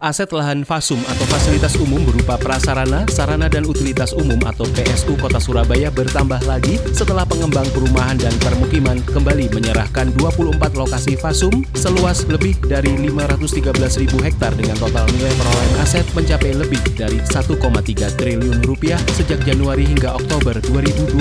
Aset lahan FASUM atau fasilitas umum berupa prasarana, sarana dan utilitas umum atau PSU Kota Surabaya bertambah lagi setelah pengembang perumahan dan permukiman kembali menyerahkan 24 lokasi FASUM seluas lebih dari 513 ribu hektar dengan total nilai perolehan aset mencapai lebih dari 1,3 triliun rupiah sejak Januari hingga Oktober 2022.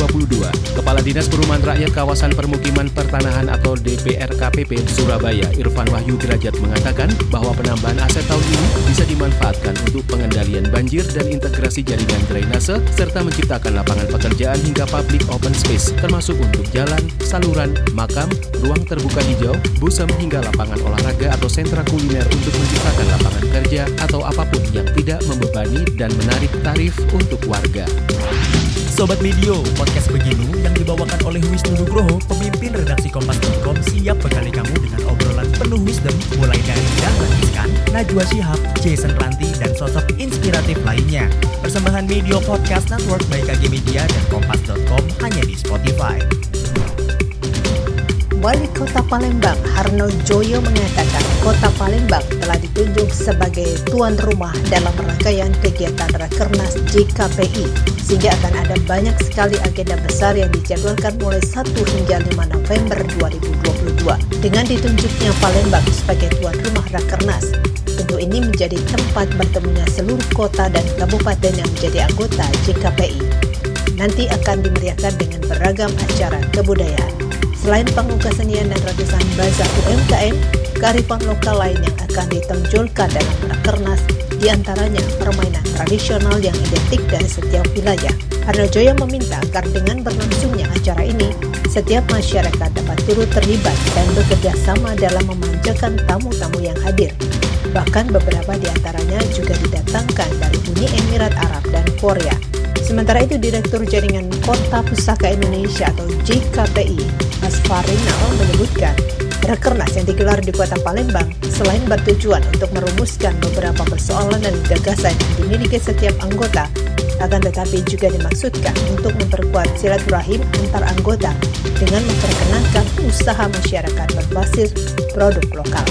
Kepala Dinas Perumahan Rakyat Kawasan Permukiman Pertanahan atau DPRKPP Surabaya Irfan Wahyu Derajat mengatakan bahwa penambahan aset tahun ini bisa dimanfaatkan untuk pengendalian banjir dan integrasi jaringan drainase, serta menciptakan lapangan pekerjaan hingga public open space, termasuk untuk jalan, saluran, makam, ruang terbuka hijau, busem hingga lapangan olahraga atau sentra kuliner untuk menciptakan lapangan kerja atau apa pun yang tidak membebani dan menarik tarif untuk warga. Sobat Medio, podcast beginu yang dibawakan oleh Wisnu Nugroho, pemimpin redaksi Kompas.com siap bekali Najwa Shihab, Jason Ranti, dan sosok inspiratif lainnya. Persembahan Media Podcast Network by KG Media dan Kompas.com hanya di Spotify. Wali Kota Palembang Harno Joyo mengatakan Kota Palembang telah ditunjuk sebagai tuan rumah dalam rangkaian kegiatan Rakernas JKPI sehingga akan ada banyak sekali agenda besar yang dijadwalkan mulai 1 hingga 5 November 2022 dengan ditunjuknya Palembang sebagai tuan rumah Rakernas. Tentu ini menjadi tempat bertemunya seluruh kota dan kabupaten yang menjadi anggota JKPI nanti akan dimeriahkan dengan beragam acara kebudayaan. Selain panggung kesenian dan ratusan bazar UMKM, kearifan lokal lain yang akan ditonjolkan dalam rakernas di antaranya permainan tradisional yang identik dari setiap wilayah. Joyo meminta agar dengan berlangsungnya acara ini, setiap masyarakat dapat turut terlibat dan bekerja sama dalam memanjakan tamu-tamu yang hadir. Bahkan beberapa di antaranya juga didatangkan dari Uni Emirat Arab dan Korea. Sementara itu, Direktur Jaringan Kota Pusaka Indonesia atau JKPI, Asfarinal menyebutkan, Rakernas yang digelar di kota Palembang selain bertujuan untuk merumuskan beberapa persoalan dan gagasan yang dimiliki setiap anggota, akan tetapi juga dimaksudkan untuk memperkuat silaturahim antar anggota dengan memperkenalkan usaha masyarakat berbasis produk lokal.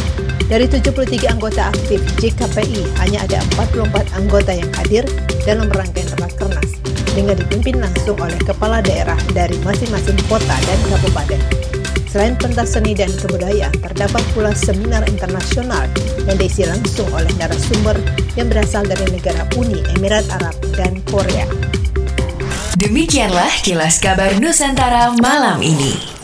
Dari 73 anggota aktif JKPI, hanya ada 44 anggota yang hadir dalam rangkaian Rakernas dengan dipimpin langsung oleh kepala daerah dari masing-masing kota dan kabupaten. Selain pentas seni dan kebudayaan, terdapat pula seminar internasional yang diisi langsung oleh narasumber yang berasal dari negara Uni Emirat Arab dan Korea. Demikianlah kilas kabar Nusantara malam ini.